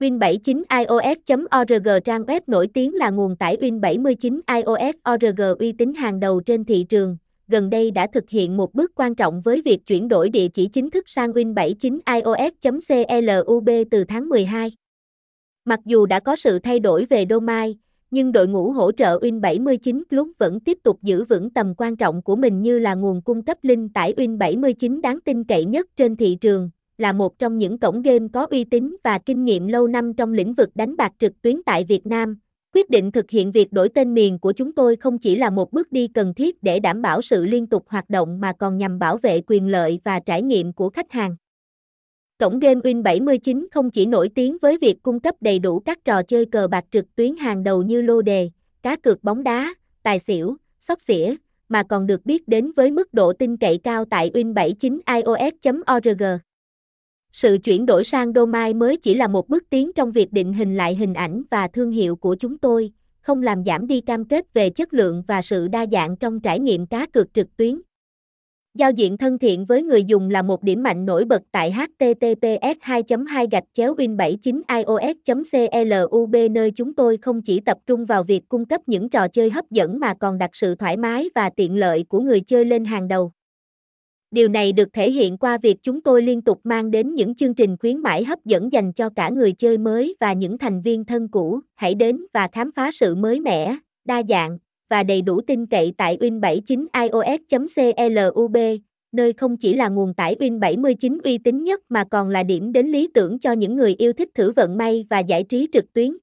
Win79iOS.org trang web nổi tiếng là nguồn tải Win79iOS.org uy tín hàng đầu trên thị trường, gần đây đã thực hiện một bước quan trọng với việc chuyển đổi địa chỉ chính thức sang Win79iOS.club từ tháng 12. Mặc dù đã có sự thay đổi về domain, nhưng đội ngũ hỗ trợ Win79 Club vẫn tiếp tục giữ vững tầm quan trọng của mình như là nguồn cung cấp link tải Win79 đáng tin cậy nhất trên thị trường, là một trong những cổng game có uy tín và kinh nghiệm lâu năm trong lĩnh vực đánh bạc trực tuyến tại Việt Nam. Quyết định thực hiện việc đổi tên miền của chúng tôi không chỉ là một bước đi cần thiết để đảm bảo sự liên tục hoạt động mà còn nhằm bảo vệ quyền lợi và trải nghiệm của khách hàng. Cổng game Win79 không chỉ nổi tiếng với việc cung cấp đầy đủ các trò chơi cờ bạc trực tuyến hàng đầu như lô đề, cá cược bóng đá, tài xỉu, sóc xỉa, mà còn được biết đến với mức độ tin cậy cao tại Win79iOS.org. Sự chuyển đổi sang domain mới chỉ là một bước tiến trong việc định hình lại hình ảnh và thương hiệu của chúng tôi, không làm giảm đi cam kết về chất lượng và sự đa dạng trong trải nghiệm cá cược trực tuyến. Giao diện thân thiện với người dùng là một điểm mạnh nổi bật tại https 2 2 gạch chéo win 79 ios club nơi chúng tôi không chỉ tập trung vào việc cung cấp những trò chơi hấp dẫn mà còn đặt sự thoải mái và tiện lợi của người chơi lên hàng đầu. Điều này được thể hiện qua việc chúng tôi liên tục mang đến những chương trình khuyến mãi hấp dẫn dành cho cả người chơi mới và những thành viên thân cũ. Hãy đến và khám phá sự mới mẻ, đa dạng và đầy đủ tin cậy tại win79ios.club, nơi không chỉ là nguồn tải Win79 uy tín nhất mà còn là điểm đến lý tưởng cho những người yêu thích thử vận may và giải trí trực tuyến.